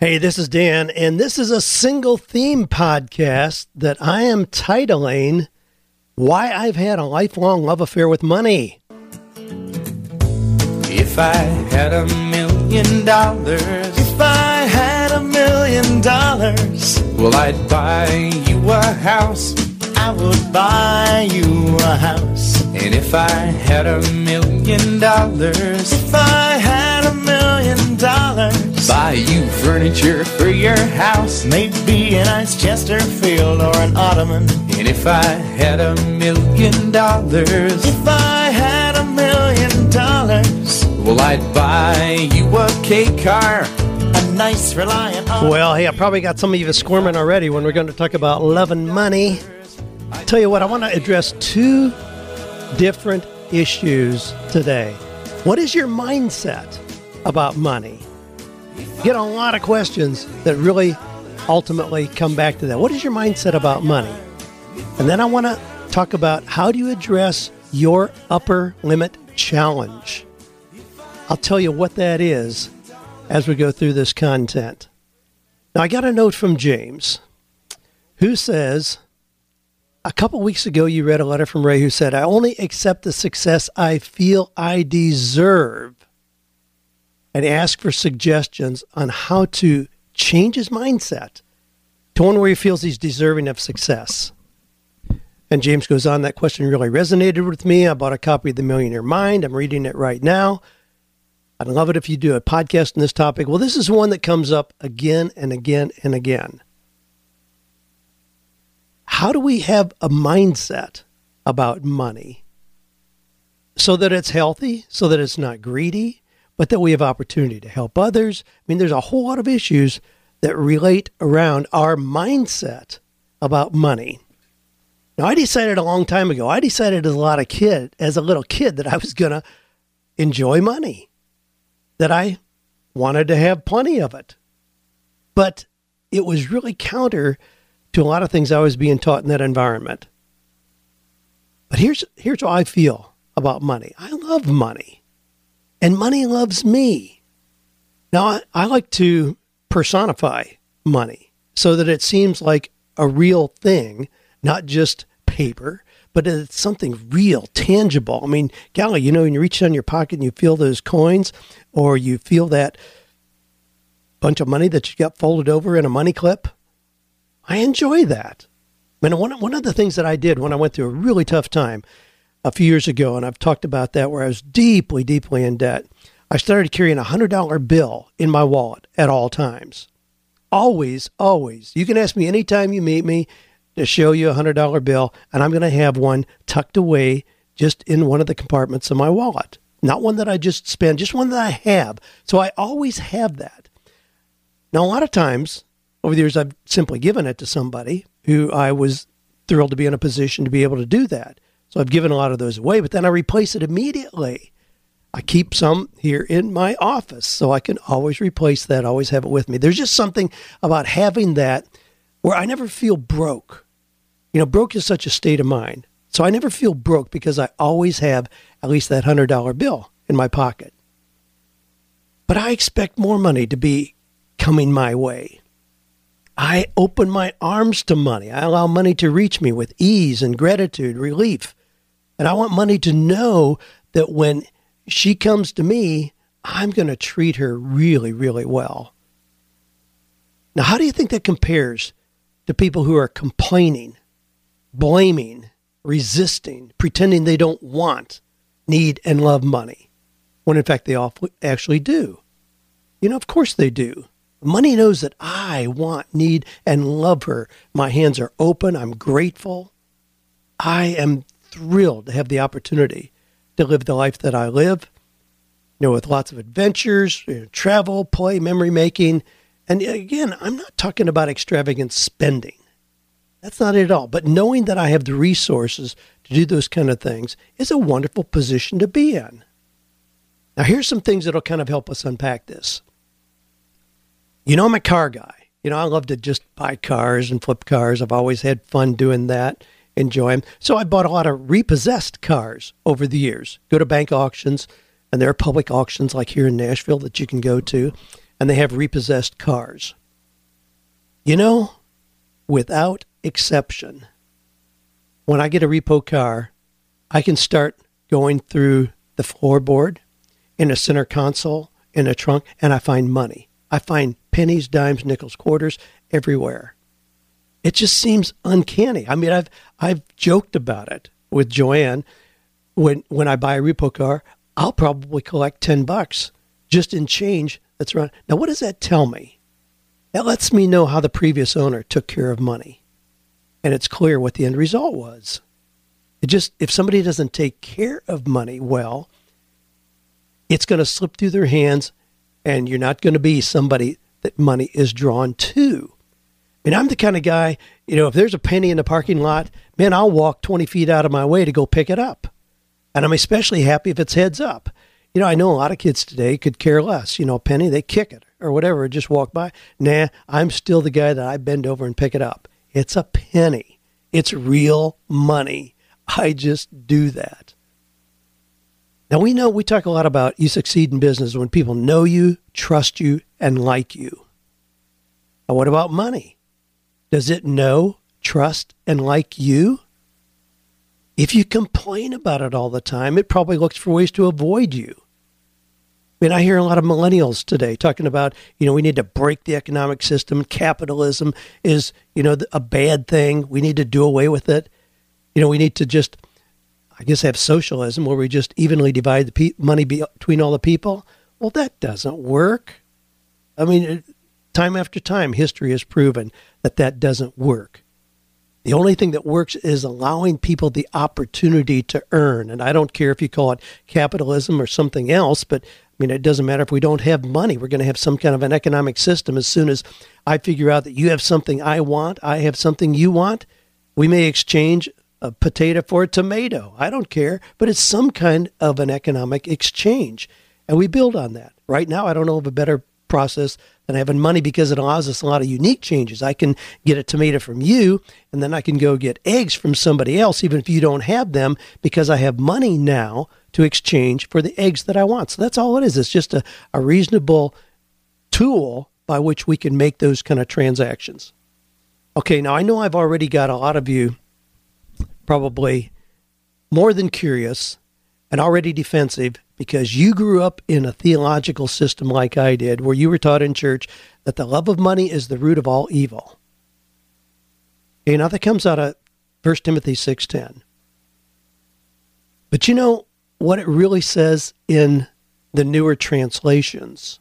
Hey, this is Dan, and this is a single theme podcast that I am titling Why I've Had a Lifelong Love Affair with Money. If I had a million dollars, If I had a million dollars, well, I'd buy you a house. I would buy you a house. And if I had a million dollars, If I had a million dollars, buy you furniture for your house. maybe a nice Chesterfield or an ottoman. And if I had a million dollars, If I had a million dollars, well, I'd buy you a K car. a nice Reliant. Well, hey, I probably got some of you squirming already when we're going to talk about love and money. Tell you what, I want to address two different issues today. What is your mindset about money? Get a lot of questions that really ultimately come back to that. What is your mindset about money? And then I want to talk about how do you address your upper limit challenge. I'll tell you what that is as we go through this content. Now, I got a note from James who says, a couple weeks ago, you read a letter from Ray who said, I only accept the success I feel I deserve and ask for suggestions on how to change his mindset to one where he feels he's deserving of success. And James goes on, that question really resonated with me. I bought a copy of The Millionaire Mind. I'm reading it right now. I'd love it if you do a podcast on this topic. Well, this is one that comes up again and again and again. How do we have a mindset about money so that it's healthy, so that it's not greedy, but that we have opportunity to help others? I mean, there's a whole lot of issues that relate around our mindset about money. Now, I decided a long time ago, I decided as a lot of kid, as a little kid, that I was going to enjoy money that I wanted to have plenty of it. But it was really counter to a lot of things I was being taught in that environment. But here's here's how I feel about money. I love money. And money loves me. Now I, I like to personify money so that it seems like a real thing, not just paper, but it's something real, tangible. I mean, golly, you know, when you reach down your pocket and you feel those coins, or you feel that bunch of money that you got folded over in a money clip, I enjoy that. I mean, one, one of the things that I did when I went through a really tough time a few years ago, and I've talked about that, where I was deeply, deeply in debt, I started carrying a $100 bill in my wallet at all times. Always, always. You can ask me anytime you meet me to show you a $100 bill, and I'm going to have one tucked away just in one of the compartments of my wallet. Not one that I just spend, just one that I have. So I always have that. Now, a lot of times over the years, I've simply given it to somebody who I was thrilled to be in a position to be able to do that. So I've given a lot of those away, but then I replace it immediately. I keep some here in my office so I can always replace that, always have it with me. There's just something about having that where I never feel broke. You know, broke is such a state of mind. So I never feel broke because I always have at least that $100 bill in my pocket. But I expect more money to be coming my way. I open my arms to money. I allow money to reach me with ease and gratitude, relief. And I want money to know that when she comes to me, I'm going to treat her really, really well. Now, how do you think that compares to people who are complaining, blaming, resisting, pretending they don't want, need, and love money, when in fact they actually do? You know, of course they do. Money knows that I want, need, and love her. My hands are open. I'm grateful. I am thrilled to have the opportunity to live the life that I live, you know, with lots of adventures, you know, travel, play, memory making. And again, I'm not talking about extravagant spending. That's not it at all. But knowing that I have the resources to do those kind of things is a wonderful position to be in. Now, here's some things that'll kind of help us unpack this. You know, I'm a car guy. You know, I love to just buy cars and flip cars. I've always had fun doing that, enjoy them. So I bought a lot of repossessed cars over the years. Go to bank auctions, and there are public auctions like here in Nashville that you can go to. and they have repossessed cars. You know, without exception, when I get a repo car, I can start going through the floorboard in a center console, in a trunk, and I find money. I find pennies, dimes, nickels, quarters everywhere. It just seems uncanny. I mean, I've I've joked about it with Joanne. When when I buy a repo car, I'll probably collect ten bucks just in change that's around. Now, what does that tell me? That lets me know how the previous owner took care of money, and it's clear what the end result was. It just if somebody doesn't take care of money well, it's going to slip through their hands, and you're not going to be somebody that money is drawn to. And I'm the kind of guy, you know, if there's a penny in the parking lot, man, I'll walk 20 feet out of my way to go pick it up. And I'm especially happy if it's heads up. You know, I know a lot of kids today could care less. You know, a penny, they kick it or whatever, just walk by. Nah, I'm still the guy that I bend over and pick it up. It's a penny, it's real money. I just do that. Now, we know we talk a lot about you succeed in business when people know you, trust you, and like you. But what about money? Does it know, trust, and like you? If you complain about it all the time, it probably looks for ways to avoid you. I mean, I hear a lot of millennials today talking about, you know, we need to break the economic system. Capitalism is, you know, a bad thing. We need to do away with it. You know, we need to just, I guess, have socialism where we just evenly divide the pe- money between all the people. Well, that doesn't work. I mean, time after time, history has proven that that doesn't work. The only thing that works is allowing people the opportunity to earn. And I don't care if you call it capitalism or something else, but I mean, it doesn't matter if we don't have money. We're going to have some kind of an economic system. As soon as I figure out that you have something I want, I have something you want, we may exchange a potato for a tomato. I don't care, but it's some kind of an economic exchange. And we build on that. Right now, I don't know of a better process than having money because it allows us a lot of unique changes. I can get a tomato from you, and then I can go get eggs from somebody else, even if you don't have them, because I have money now to exchange for the eggs that I want. So that's all it is. It's just a, a reasonable tool by which we can make those kind of transactions. Okay, now I know I've already got a lot of you probably more than curious and already defensive because you grew up in a theological system like I did, where you were taught in church that the love of money is the root of all evil. Okay, now that comes out of 1 Timothy 6.10. But you know what it really says in the newer translations,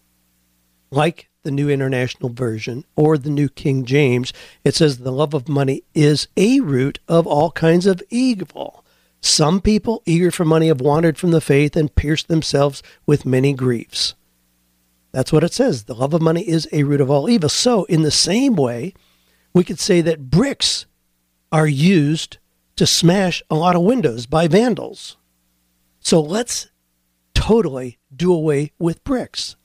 like the New International Version or the New King James, it says the love of money is a root of all kinds of evil. Some people, eager for money, have wandered from the faith and pierced themselves with many griefs. That's what it says. The love of money is a root of all evil. So, in the same way, we could say that bricks are used to smash a lot of windows by vandals. So, let's totally do away with bricks.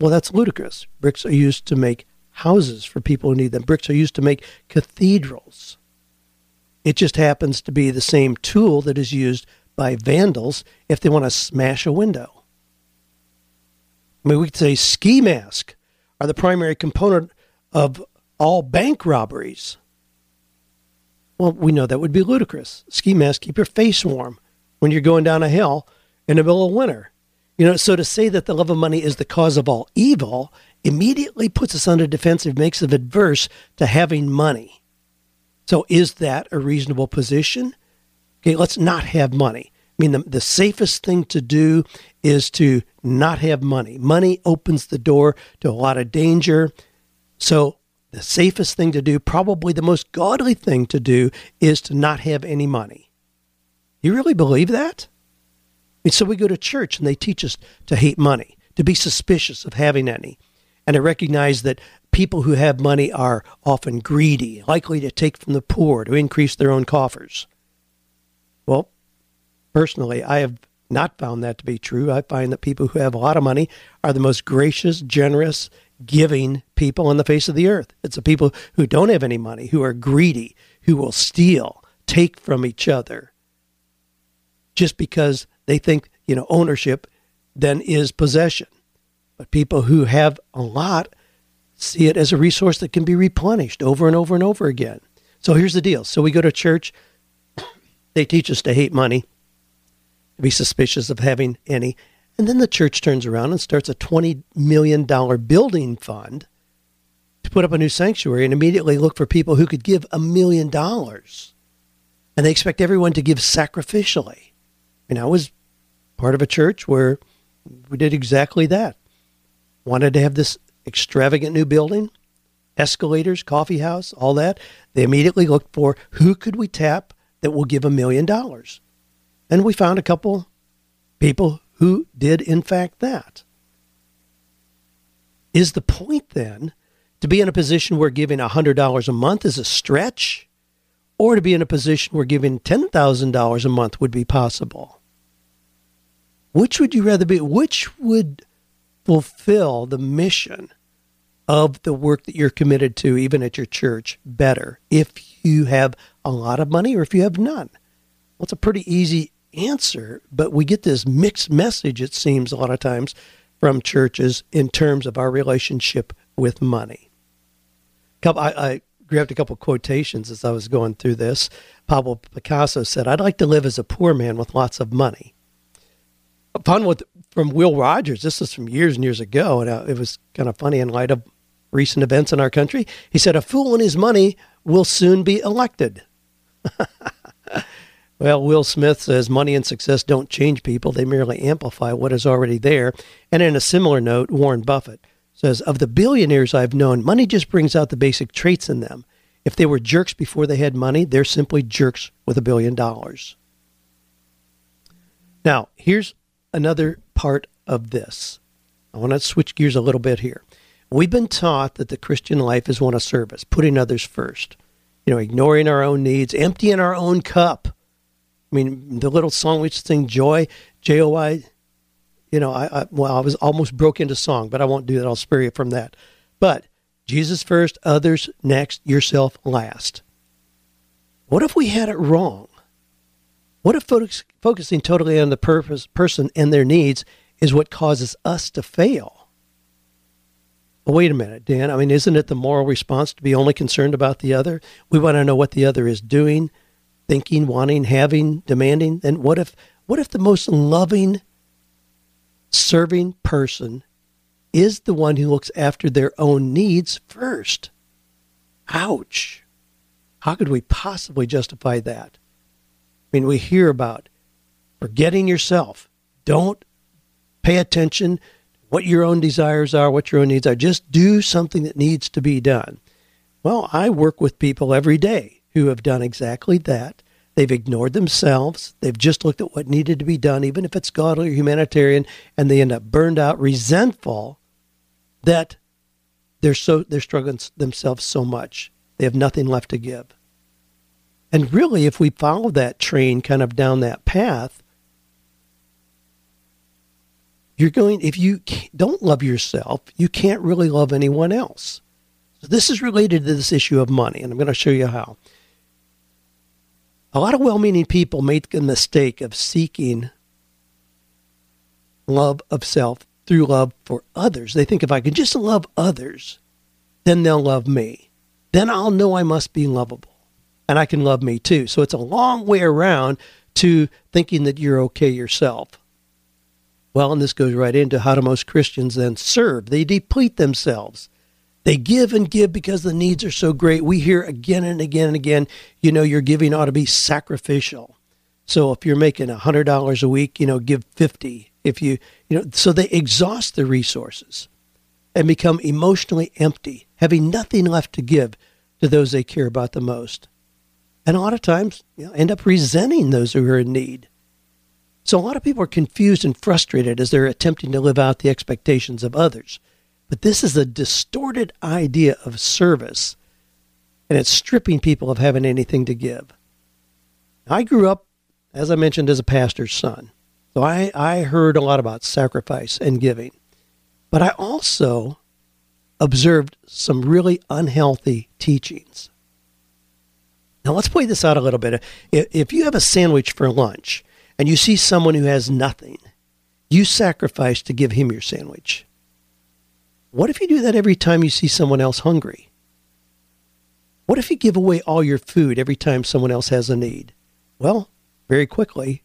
Well, that's ludicrous. Bricks are used to make houses for people who need them, bricks are used to make cathedrals. It just happens to be the same tool that is used by vandals if they want to smash a window. I mean, we could say ski masks are the primary component of all bank robberies. Well, we know that would be ludicrous. Ski masks keep your face warm when you're going down a hill in the middle of winter. You know, so to say that the love of money is the cause of all evil immediately puts us on the defensive, makes us adverse to having money. So is that a reasonable position? Okay, let's not have money. I mean, the, the safest thing to do is to not have money. Money opens the door to a lot of danger. So, the safest thing to do, probably the most godly thing to do, is to not have any money. You really believe that? I mean, so we go to church and they teach us to hate money, to be suspicious of having any, and I recognize that people who have money are often greedy, likely to take from the poor to increase their own coffers. Well, personally, I have not found that to be true. I find that people who have a lot of money are the most gracious, generous, giving people on the face of the earth. It's the people who don't have any money, who are greedy, who will steal, take from each other, just because they think, you know, ownership then is possession. But people who have a lot see it as a resource that can be replenished over and over and over again. So here's the deal. So we go to church, they teach us to hate money, to be suspicious of having any. And then the church turns around and starts a $20 million building fund to put up a new sanctuary and immediately look for people who could give a million dollars. And they expect everyone to give sacrificially. And I was part of a church where we did exactly that. Wanted to have this extravagant new building, escalators, coffee house, all that. They immediately looked for who could we tap that will give a million dollars. And we found a couple people who did, in fact, that. Is the point then to be in a position where giving $100 a month is a stretch, or to be in a position where giving $10,000 a month would be possible? Which would you rather be? Which would fulfill the mission of the work that you're committed to, even at your church, better if you have a lot of money or if you have none? Well, it's a pretty easy answer, but we get this mixed message, it seems, a lot of times from churches in terms of our relationship with money. I, I grabbed a couple quotations as I was going through this. Pablo Picasso said, I'd like to live as a poor man with lots of money. Upon what from Will Rogers, this is from years and years ago, and uh, it was kind of funny in light of recent events in our country. He said, A fool and his money will soon be elected. Well, Will Smith says money and success don't change people, they merely amplify what is already there. And in a similar note, Warren Buffett says Of the billionaires I've known, money just brings out the basic traits in them. If they were jerks before they had money, they're simply jerks with a billion dollars. Now, here's another part of this. I want to switch gears a little bit here. We've been taught that the Christian life is one of service, putting others first, you know, ignoring our own needs, emptying our own cup I mean, the little song we sing, Joy, J O Y, you know, I, I, well, I was almost broke into song, but I won't do that. I'll spare you from that. But Jesus first, others next, yourself last. What if we had it wrong? What if focus, focusing totally on the purpose, person and their needs is what causes us to fail? Well, wait a minute, Dan. I mean, isn't it the moral response to be only concerned about the other? We want to know what the other is doing, thinking, wanting, having, demanding? And what if what if the most loving, serving person is the one who looks after their own needs first? Ouch. How could we possibly justify that? Mean, we hear about forgetting yourself. Don't pay attention what your own desires are, what your own needs are. Just do something that needs to be done. Well, I work with people every day who have done exactly that. They've ignored themselves. They've just looked at what needed to be done, even if it's godly or humanitarian, and they end up burned out, resentful that they're so they're struggling themselves so much. They have nothing left to give. And really, if we follow that train kind of down that path, you're going, if you don't love yourself, you can't really love anyone else. So this is related to this issue of money, and I'm going to show you how. A lot of well meaning people make the mistake of seeking love of self through love for others. They think if I can just love others, then they'll love me. Then I'll know I must be lovable and I can love me too. So it's a long way around to thinking that you're okay yourself. Well, and this goes right into how do most Christians then serve? They deplete themselves. They give and give because the needs are so great. We hear again and again and again, you know, your giving ought to be sacrificial. So if you're making $100 a week, you know, give 50. If you, you know, so they exhaust the resources and become emotionally empty, having nothing left to give to those they care about the most. And a lot of times, you know, end up resenting those who are in need. So a lot of people are confused and frustrated as they're attempting to live out the expectations of others. But this is a distorted idea of service, and it's stripping people of having anything to give. I grew up, as I mentioned, as a pastor's son. So I, I heard a lot about sacrifice and giving. But I also observed some really unhealthy teachings. Now, let's play this out a little bit. If you have a sandwich for lunch and you see someone who has nothing, you sacrifice to give him your sandwich. What if you do that every time you see someone else hungry? What if you give away all your food every time someone else has a need? Well, very quickly,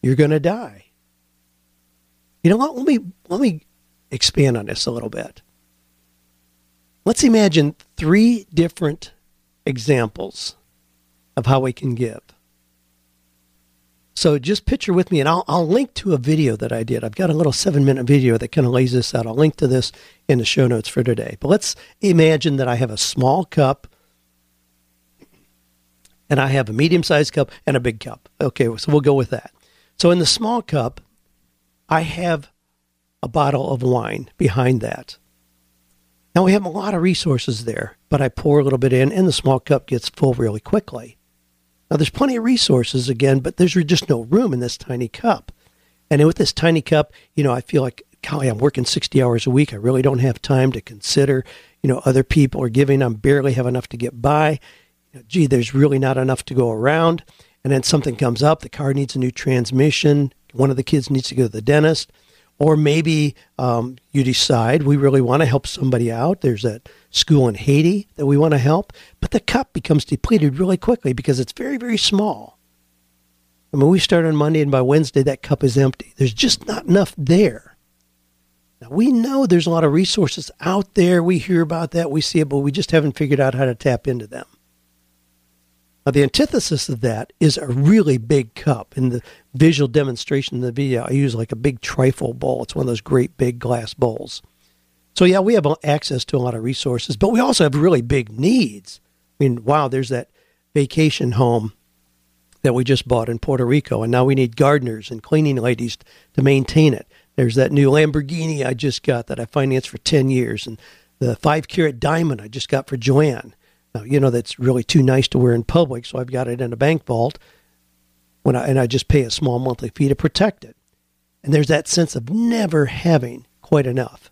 you're going to die. You know what? Let me let me expand on this a little bit. Let's imagine three different examples of how we can give. So just picture with me, and I'll, I'll link to a video that I did. I've got a little seven minute video that kind of lays this out. I'll link to this in the show notes for today. But let's imagine that I have a small cup, and I have a medium sized cup and a big cup. Okay, so we'll go with that. So in the small cup, I have a bottle of wine behind that. Now we have a lot of resources there, but I pour a little bit in, and the small cup gets full really quickly. Now there's plenty of resources again, but there's just no room in this tiny cup. And with this tiny cup, you know, I feel like, golly, I'm working 60 hours a week. I really don't have time to consider, you know, other people are giving. I barely have enough to get by. You know, gee, there's really not enough to go around. And then something comes up. The car needs a new transmission. One of the kids needs to go to the dentist or maybe um, you decide we really want to help somebody out. There's a school in Haiti that we want to help, but the cup becomes depleted really quickly because it's very, very small. I mean, we start on Monday, and by Wednesday, that cup is empty. There's just not enough there. Now, we know there's a lot of resources out there. We hear about that, we see it, but we just haven't figured out how to tap into them. Now, the antithesis of that is a really big cup. In the visual demonstration in the video, I use like a big trifle bowl. It's one of those great big glass bowls. So, yeah, we have access to a lot of resources, but we also have really big needs. I mean, wow, there's that vacation home that we just bought in Puerto Rico, and now we need gardeners and cleaning ladies to maintain it. There's that new Lamborghini I just got that I financed for 10 years, and the five carat diamond I just got for Joanne. Now, you know, that's really too nice to wear in public, so I've got it in a bank vault when I, and I just pay a small monthly fee to protect it. And there's that sense of never having quite enough.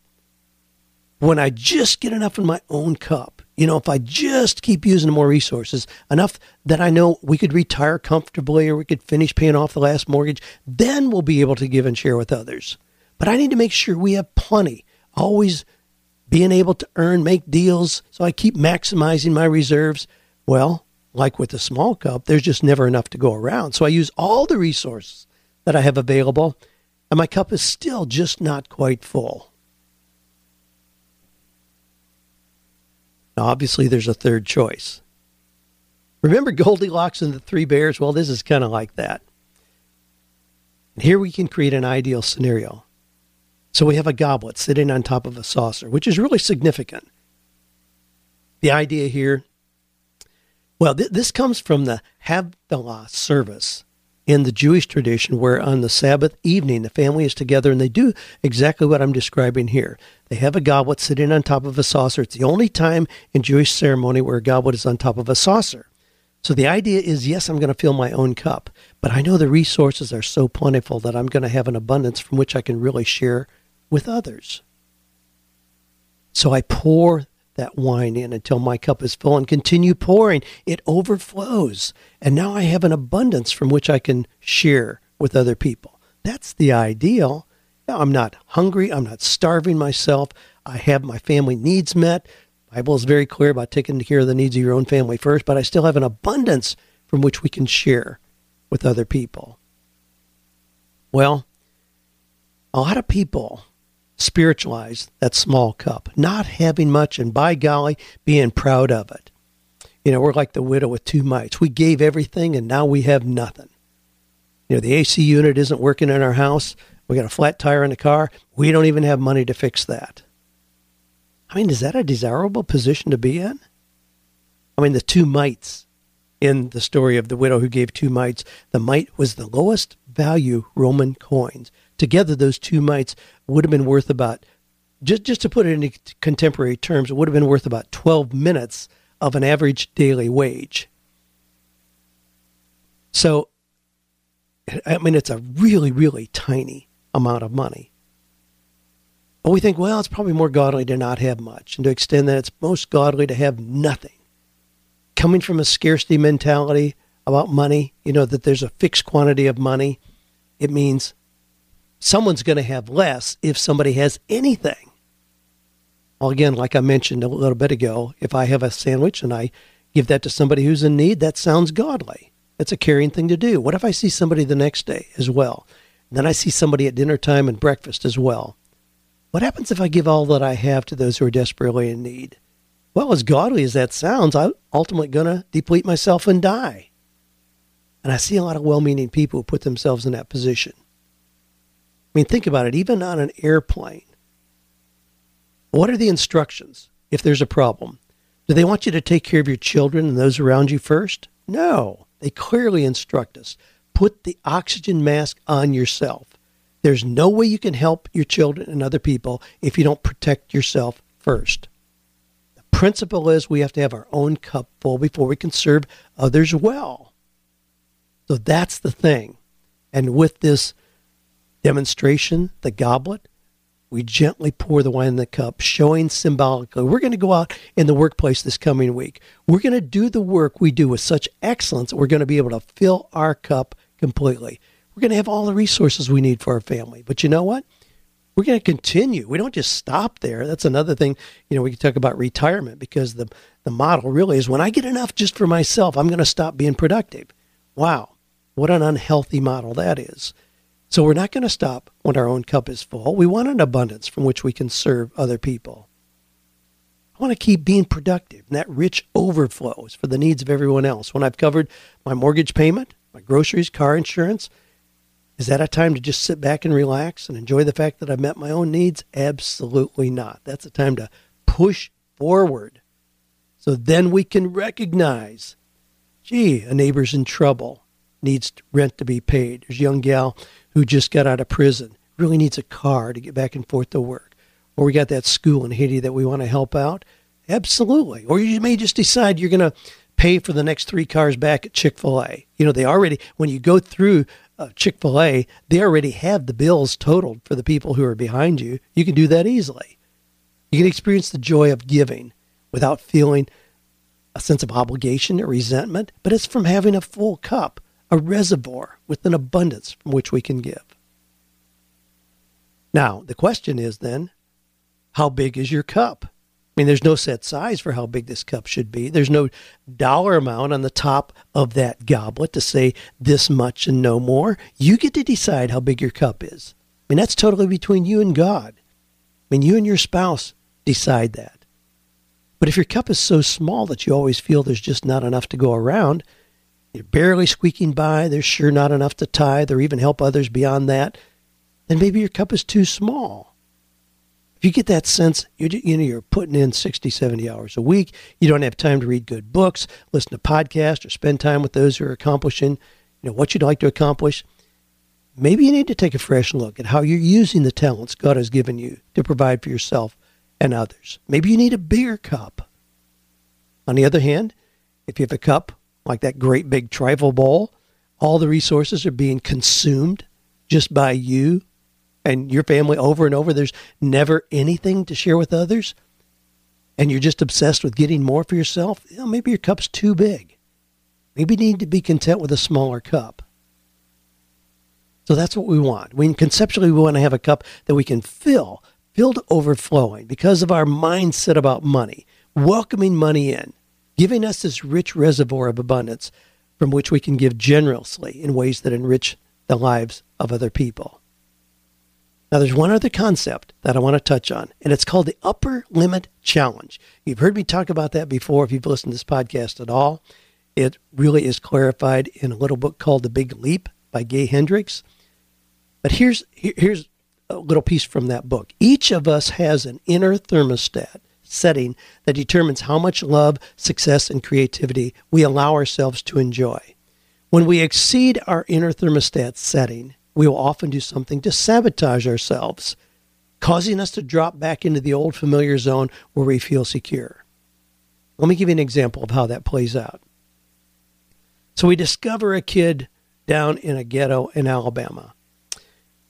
When I just get enough in my own cup, you know, if I just keep using more resources, enough that I know we could retire comfortably or we could finish paying off the last mortgage, then we'll be able to give and share with others. But I need to make sure we have plenty, always being able to earn, make deals, so I keep maximizing my reserves. Well, like with the small cup, there's just never enough to go around. So I use all the resources that I have available, and my cup is still just not quite full. Now, obviously, there's a third choice. Remember Goldilocks and the Three Bears? Well, this is kind of like that. And here we can create an ideal scenario. So we have a goblet sitting on top of a saucer, which is really significant. The idea here, well, th- this comes from the Havdalah service in the Jewish tradition, where on the Sabbath evening the family is together and they do exactly what I'm describing here. They have a goblet sitting on top of a saucer. It's the only time in Jewish ceremony where a goblet is on top of a saucer. So the idea is yes, I'm going to fill my own cup, but I know the resources are so plentiful that I'm going to have an abundance from which I can really share with others. So I pour that wine in until my cup is full and continue pouring. It overflows. And now I have an abundance from which I can share with other people. That's the ideal. Now, I'm not hungry. I'm not starving myself. I have my family needs met. The Bible is very clear about taking care of the needs of your own family first, but I still have an abundance from which we can share with other people. Well, a lot of people spiritualize that small cup, not having much, and by golly, being proud of it. You know, we're like the widow with two mites. We gave everything, and now we have nothing. You know, the AC unit isn't working in our house. We got a flat tire in the car. We don't even have money to fix that. I mean, is that a desirable position to be in? I mean, the two mites in the story of the widow who gave two mites, the mite was the lowest value Roman coins. Together, those two mites would have been worth about, just, just to put it in contemporary terms, it would have been worth about 12 minutes of an average daily wage. So, I mean, it's a really, really tiny amount of money. But we think, well, it's probably more godly to not have much, and to extend that, it's most godly to have nothing. Coming from a scarcity mentality about money, you know, that there's a fixed quantity of money, it means someone's going to have less if somebody has anything. Well, again, like I mentioned a little bit ago, if I have a sandwich and I give that to somebody who's in need, that sounds godly. That's a caring thing to do. What if I see somebody the next day as well? And then I see somebody at dinner time and breakfast as well. What happens if I give all that I have to those who are desperately in need? Well, as godly as that sounds, I'm ultimately going to deplete myself and die. And I see a lot of well meaning people who put themselves in that position. I mean, think about it, even on an airplane. What are the instructions if there's a problem? Do they want you to take care of your children and those around you first? No. They clearly instruct us put the oxygen mask on yourself. There's no way you can help your children and other people if you don't protect yourself first. The principle is we have to have our own cup full before we can serve others well. So that's the thing. And with this demonstration, the goblet, we gently pour the wine in the cup, showing symbolically we're going to go out in the workplace this coming week. We're going to do the work we do with such excellence. We're going to be able to fill our cup completely. We're going to have all the resources we need for our family. But you know what? We're going to continue. We don't just stop there. That's another thing. You know, we can talk about retirement because the, the model really is when I get enough just for myself, I'm going to stop being productive. Wow. What an unhealthy model that is. So we're not going to stop when our own cup is full. We want an abundance from which we can serve other people. I want to keep being productive, and that rich overflows for the needs of everyone else. When I've covered my mortgage payment, my groceries, car insurance, is that a time to just sit back and relax and enjoy the fact that I've met my own needs? Absolutely not. That's a time to push forward. So then we can recognize, gee, a neighbor's in trouble, needs rent to be paid. There's a young gal who just got out of prison, really needs a car to get back and forth to work. Or we got that school in Haiti that we want to help out. Absolutely. Or you may just decide you're going to pay for the next three cars back at Chick fil A. You know, they already, when you go through uh, Chick fil A, they already have the bills totaled for the people who are behind you. You can do that easily. You can experience the joy of giving without feeling a sense of obligation or resentment, but it's from having a full cup a reservoir with an abundance from which we can give. Now, the question is then, how big is your cup? I mean, there's no set size for how big this cup should be. There's no dollar amount on the top of that goblet to say this much and no more. You get to decide how big your cup is. I mean, that's totally between you and God. I mean, you and your spouse decide that. But if your cup is so small that you always feel there's just not enough to go around, you're barely squeaking by, there's sure not enough to tithe or even help others beyond that, then maybe your cup is too small. If you get that sense, you're, you know, you're putting in 60, 70 hours a week, you don't have time to read good books, listen to podcasts, or spend time with those who are accomplishing you know, what you'd like to accomplish, maybe you need to take a fresh look at how you're using the talents God has given you to provide for yourself and others. Maybe you need a bigger cup. On the other hand, if you have a cup like that great big trifle bowl, all the resources are being consumed just by you and your family over and over. There's never anything to share with others. And you're just obsessed with getting more for yourself. You know, maybe your cup's too big. Maybe you need to be content with a smaller cup. So that's what we want. We conceptually we want to have a cup that we can fill, filled overflowing because of our mindset about money, welcoming money in, giving us this rich reservoir of abundance from which we can give generously in ways that enrich the lives of other people. Now, there's one other concept that I want to touch on, and it's called the Upper Limit Challenge. You've heard me talk about that before if you've listened to this podcast at all. It really is clarified in a little book called The Big Leap by Gay Hendricks. But here's, here's a little piece from that book. Each of us has an inner thermostat setting that determines how much love, success, and creativity we allow ourselves to enjoy. When we exceed our inner thermostat setting, we will often do something to sabotage ourselves, causing us to drop back into the old familiar zone where we feel secure. Let me give you an example of how that plays out. So we discover a kid down in a ghetto in Alabama.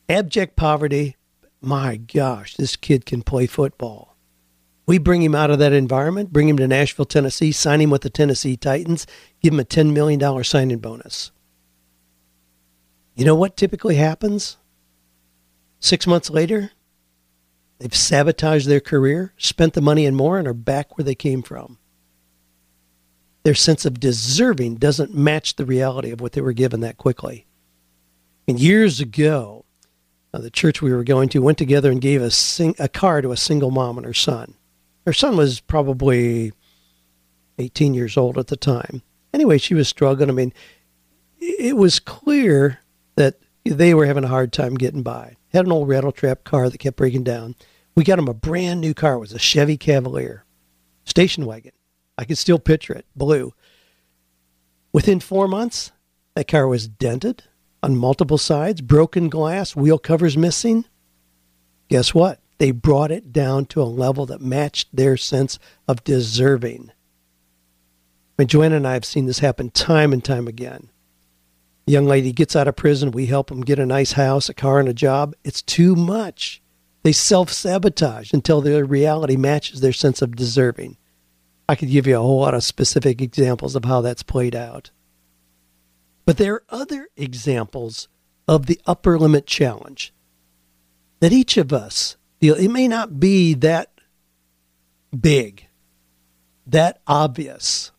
Abject poverty. My gosh, this kid can play football. We bring him out of that environment, bring him to Nashville, Tennessee, sign him with the Tennessee Titans, give him a $10 million signing bonus. You know what typically happens? Six months later, They've sabotaged their career, spent the money and more, and are back where they came from. Their sense of deserving doesn't match the reality of what they were given that quickly. And years ago, uh, the church we were going to went together and gave a, sing- a car to a single mom and her son. Her son was probably 18 years old at the time. Anyway, she was struggling. I mean, it was clear that they were having a hard time getting by. Had an old rattle trap car that kept breaking down. We got them a brand new car. It was a Chevy Cavalier, station wagon. I can still picture it, blue. Within four months, that car was dented on multiple sides, broken glass, wheel covers missing. Guess what? They brought it down to a level that matched their sense of deserving. I mean, Joanna and I have seen this happen time and time again. A young lady gets out of prison, we help them get a nice house, a car, and a job. It's too much. They self sabotage until their reality matches their sense of deserving. I could give you a whole lot of specific examples of how that's played out. But there are other examples of the upper limit challenge that each of us feel. It may not be that big, that obvious.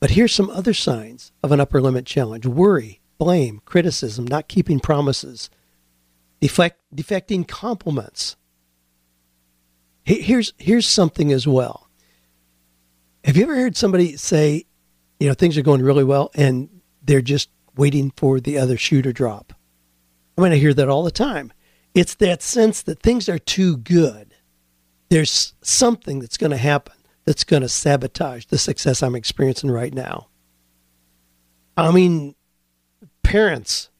But here's some other signs of an upper limit challenge worry, blame, criticism, not keeping promises, deflect, defecting compliments. Here's, here's something as well. Have you ever heard somebody say, you know, things are going really well and they're just waiting for the other shoe to drop? I mean, I hear that all the time. It's that sense that things are too good. There's something that's going to happen that's going to sabotage the success I'm experiencing right now. I mean, parents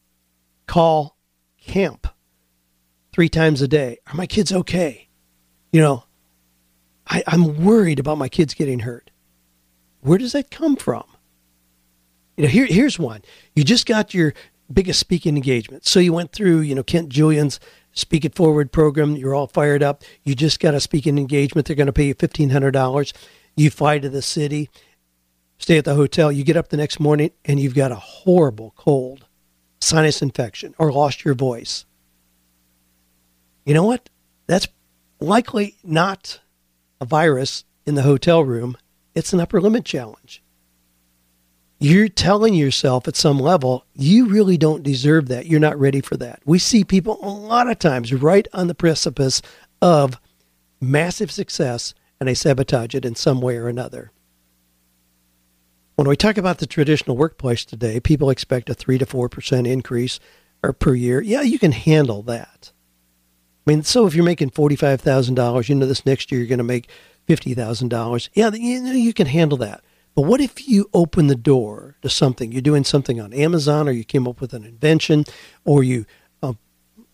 call camp three times a day. Are my kids okay? You know, I, I'm worried about my kids getting hurt. Where does that come from? You know, here, here's one. You just got your biggest speaking engagement. So you went through, you know, Kent Julian's Speak It Forward program. You're all fired up. You just got a speaking engagement. They're going to pay you $1,500. You fly to the city, stay at the hotel. You get up the next morning and you've got a horrible cold, sinus infection, or lost your voice. You know what? That's likely not a virus in the hotel room. It's an upper limit challenge you're telling yourself at some level, you really don't deserve that. You're not ready for that. We see people a lot of times right on the precipice of massive success and they sabotage it in some way or another. When we talk about the traditional workplace today, people expect a 3 to 4% increase or per year. Yeah, you can handle that. I mean, so if you're making $45,000, you know this next year you're going to make $50,000. Yeah, you know you can handle that. But what if you open the door to something? You're doing something on Amazon, or you came up with an invention, or you uh,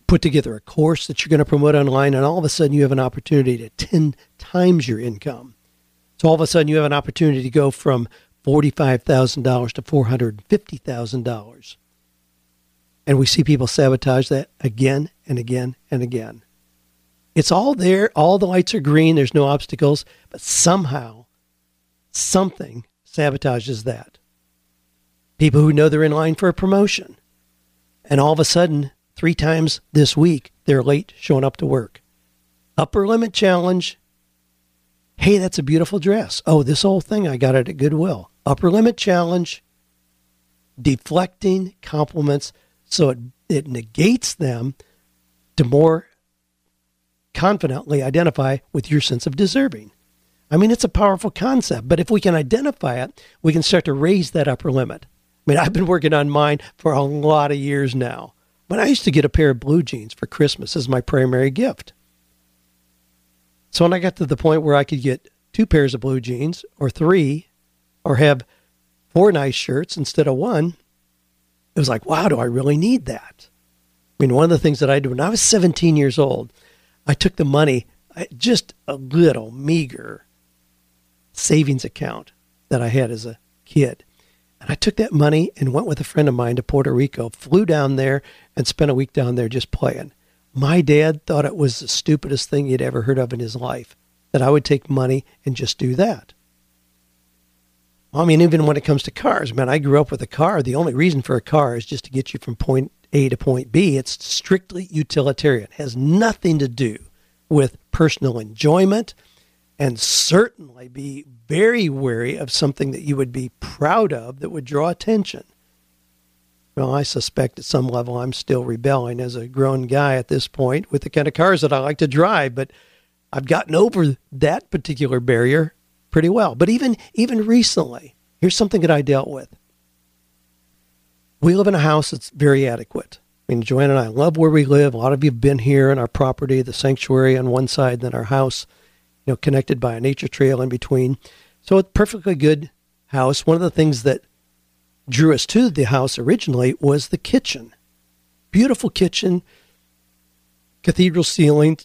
put together a course that you're going to promote online, and all of a sudden you have an opportunity to 10 times your income. So all of a sudden you have an opportunity to go from $45,000 to $450,000. And we see people sabotage that again and again and again. It's all there. All the lights are green. There's no obstacles. But somehow, something sabotages that. People who know they're in line for a promotion. And all of a sudden, three times this week, they're late showing up to work. Upper limit challenge. Hey, that's a beautiful dress. Oh, this whole thing, I got it at Goodwill. Upper limit challenge. Deflecting compliments so it, it negates them to more confidently identify with your sense of deserving. I mean, it's a powerful concept, but if we can identify it, we can start to raise that upper limit. I mean, I've been working on mine for a lot of years now. But I used to get a pair of blue jeans for Christmas as my primary gift. So when I got to the point where I could get two pairs of blue jeans or three or have four nice shirts instead of one, it was like, wow, do I really need that? I mean, one of the things that I did when I was 17 years old, I took the money, just a little meager savings account that I had as a kid. And I took that money and went with a friend of mine to Puerto Rico, flew down there, and spent a week down there just playing. My dad thought it was the stupidest thing he'd ever heard of in his life that I would take money and just do that. I mean, even when it comes to cars, man, I grew up with a car. The only reason for a car is just to get you from point A to point B. It's strictly utilitarian. It has nothing to do with personal enjoyment and certainly be very wary of something that you would be proud of that would draw attention. Well, I suspect at some level I'm still rebelling as a grown guy at this point with the kind of cars that I like to drive, but I've gotten over that particular barrier pretty well. But even even recently, here's something that I dealt with. We live in a house that's very adequate. I mean, Joanne and I love where we live. A lot of you have been here in our property, the sanctuary on one side, then our house, you know, connected by a nature trail in between. So it's perfectly good house. One of the things that drew us to the house originally was the kitchen. Beautiful kitchen, cathedral ceiling,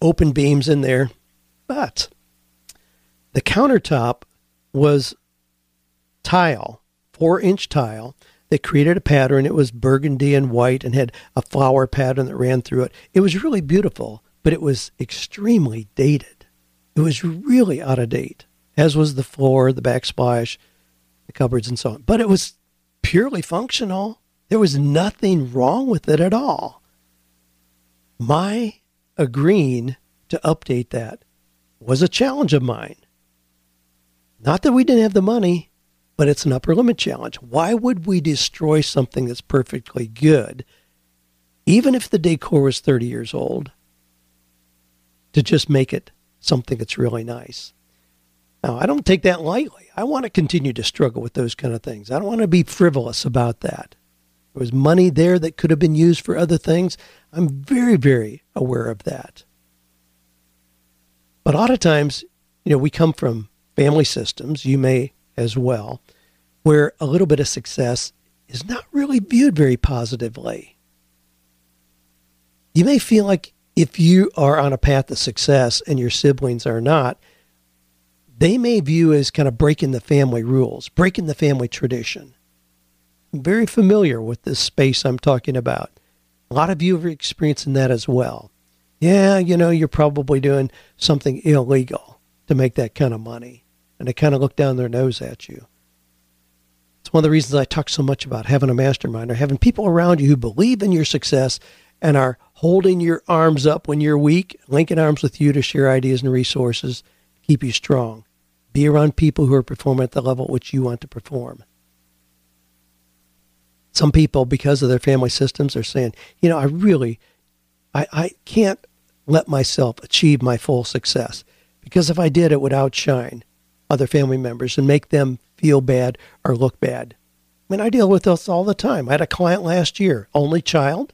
open beams in there. But the countertop was tile, four inch tile that created a pattern. It was burgundy and white and had a flower pattern that ran through it. It was really beautiful, but it was extremely dated. It was really out of date, as was the floor, the backsplash, the cupboards, and so on. But it was purely functional. There was nothing wrong with it at all. My agreeing to update that was a challenge of mine. Not that we didn't have the money, but it's an upper limit challenge. Why would we destroy something that's perfectly good, even if the decor was 30 years old, to just make it something that's really nice? Now, I don't take that lightly. I want to continue to struggle with those kind of things. I don't want to be frivolous about that. There was money there that could have been used for other things. I'm very, very aware of that. But a lot of times, you know, we come from family systems, you may as well, where a little bit of success is not really viewed very positively. You may feel like if you are on a path of success and your siblings are not, they may view as kind of breaking the family rules, breaking the family tradition. I'm very familiar with this space I'm talking about. A lot of you are experiencing that as well. Yeah, you know, you're probably doing something illegal to make that kind of money. And they kind of look down their nose at you. It's one of the reasons I talk so much about having a mastermind or having people around you who believe in your success and are holding your arms up when you're weak, linking arms with you to share ideas and resources, keep you strong. Be around people who are performing at the level at which you want to perform. Some people, because of their family systems, are saying, you know, I really, I, I can't let myself achieve my full success because if I did, it would outshine other family members and make them feel bad or look bad. I mean, I deal with this all the time. I had a client last year, only child.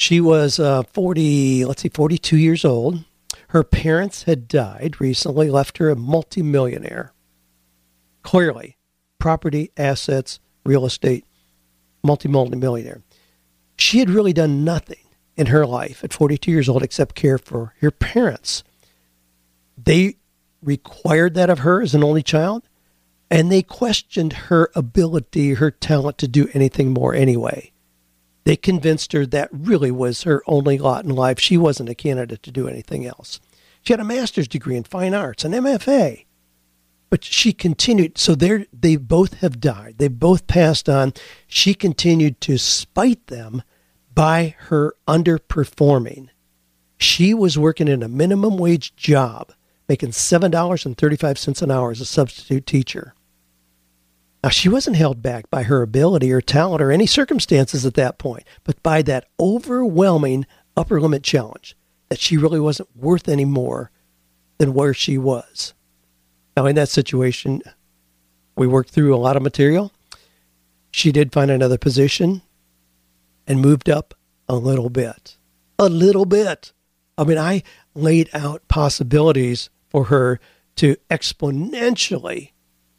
She was uh, 40, let's see, 42 years old. Her parents had died recently, left her a multimillionaire. Clearly, property, assets, real estate, multi millionaire. She had really done nothing in her life at 42 years old except care for her parents. They required that of her as an only child, and they questioned her ability, her talent to do anything more anyway. They convinced her that really was her only lot in life. She wasn't a candidate to do anything else. She had a master's degree in fine arts, an MFA. But she continued, so they they both have died. They both passed on. She continued to spite them by her underperforming. She was working in a minimum wage job, making $7.35 an hour as a substitute teacher. Now, she wasn't held back by her ability or talent or any circumstances at that point, but by that overwhelming upper limit challenge that she really wasn't worth any more than where she was. Now, in that situation, we worked through a lot of material. She did find another position and moved up a little bit. A little bit. I mean, I laid out possibilities for her to exponentially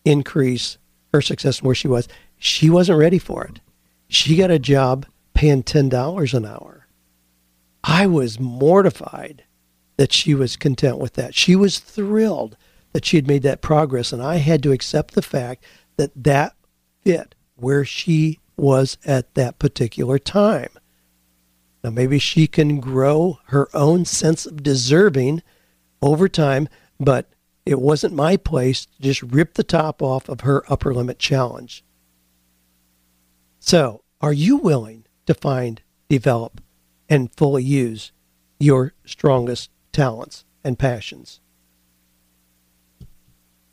increase her success from where she was. She wasn't ready for it. She got a job paying $10 an hour. I was mortified that she was content with that. She was thrilled that she had made that progress, and I had to accept the fact that that fit where she was at that particular time. Now, maybe she can grow her own sense of deserving over time, but it wasn't my place to just rip the top off of her upper limit challenge. So, are you willing to find, develop, and fully use your strongest talents and passions.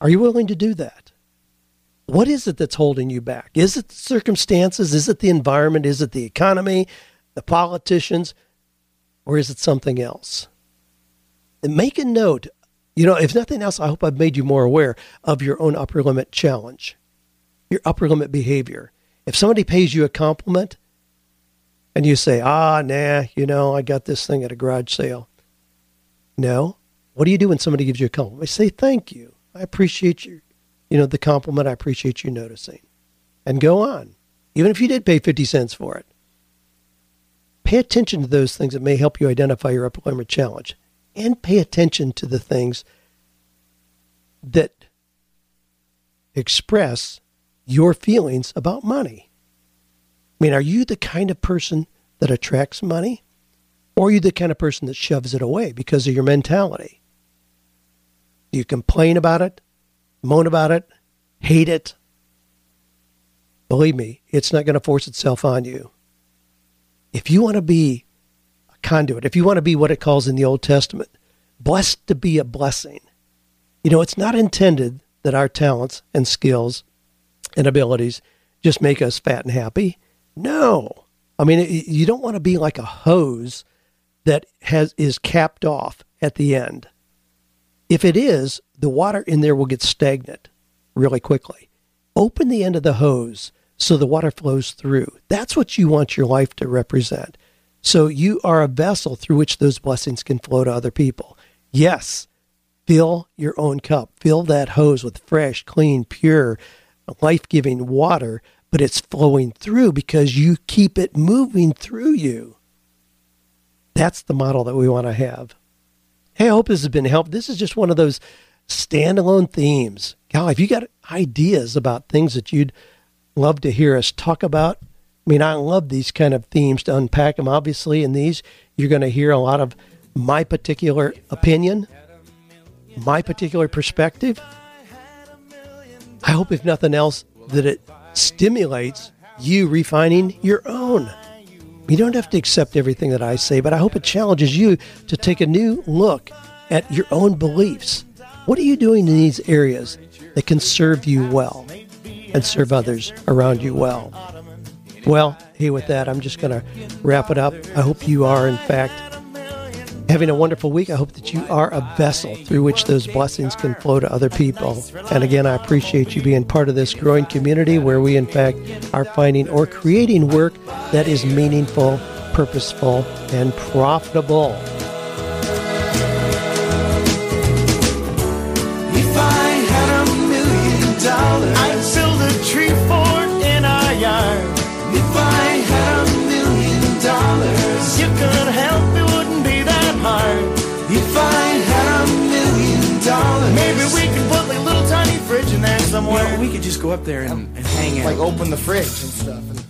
Are you willing to do that? What is it that's holding you back? Is it the circumstances? Is it the environment? Is it the economy, the politicians, or is it something else? And make a note. You know, if nothing else, I hope I've made you more aware of your own upper limit challenge, your upper limit behavior. If somebody pays you a compliment and you say, ah, nah, you know, I got this thing at a garage sale. No. What do you do when somebody gives you a compliment? I say, thank you. I appreciate you, you know, the compliment. I appreciate you noticing. And go on. Even if you did pay 50 cents for it. Pay attention to those things that may help you identify your upper limit challenge. And pay attention to the things that express your feelings about money. I mean, are you the kind of person that attracts money? Or are you the kind of person that shoves it away because of your mentality? Do you complain about it, moan about it, hate it? Believe me, it's not going to force itself on you. If you want to be conduit, if you want to be what it calls in the Old Testament, blessed to be a blessing, you know, it's not intended that our talents and skills and abilities just make us fat and happy. No. I mean, you don't want to be like a hose that has is capped off at the end. If it is, the water in there will get stagnant really quickly. Open the end of the hose so the water flows through. That's what you want your life to represent. So you are a vessel through which those blessings can flow to other people. Yes, fill your own cup. Fill that hose with fresh, clean, pure, life giving water, but it's flowing through because you keep it moving through you. That's the model that we want to have. Hey, I hope this has been helpful. This is just one of those standalone themes. God, if you got ideas about things that you'd love to hear us talk about, I mean, I love these kind of themes to unpack them. Obviously, in these, you're going to hear a lot of my particular opinion, my particular perspective. I hope, if nothing else, that it stimulates you refining your own. You don't have to accept everything that I say, but I hope it challenges you to take a new look at your own beliefs. What are you doing in these areas that can serve you well and serve others around you well? Well, hey, with that, I'm just going to wrap it up. I hope you are, in fact, having a wonderful week. I hope that you are a vessel through which those blessings can flow to other people. And again, I appreciate you being part of this growing community where we, in fact, are finding or creating work that is meaningful, purposeful, and profitable. Like a little tiny fridge in there somewhere. Well, we could just go up there and, and hang out. like open the fridge and stuff. And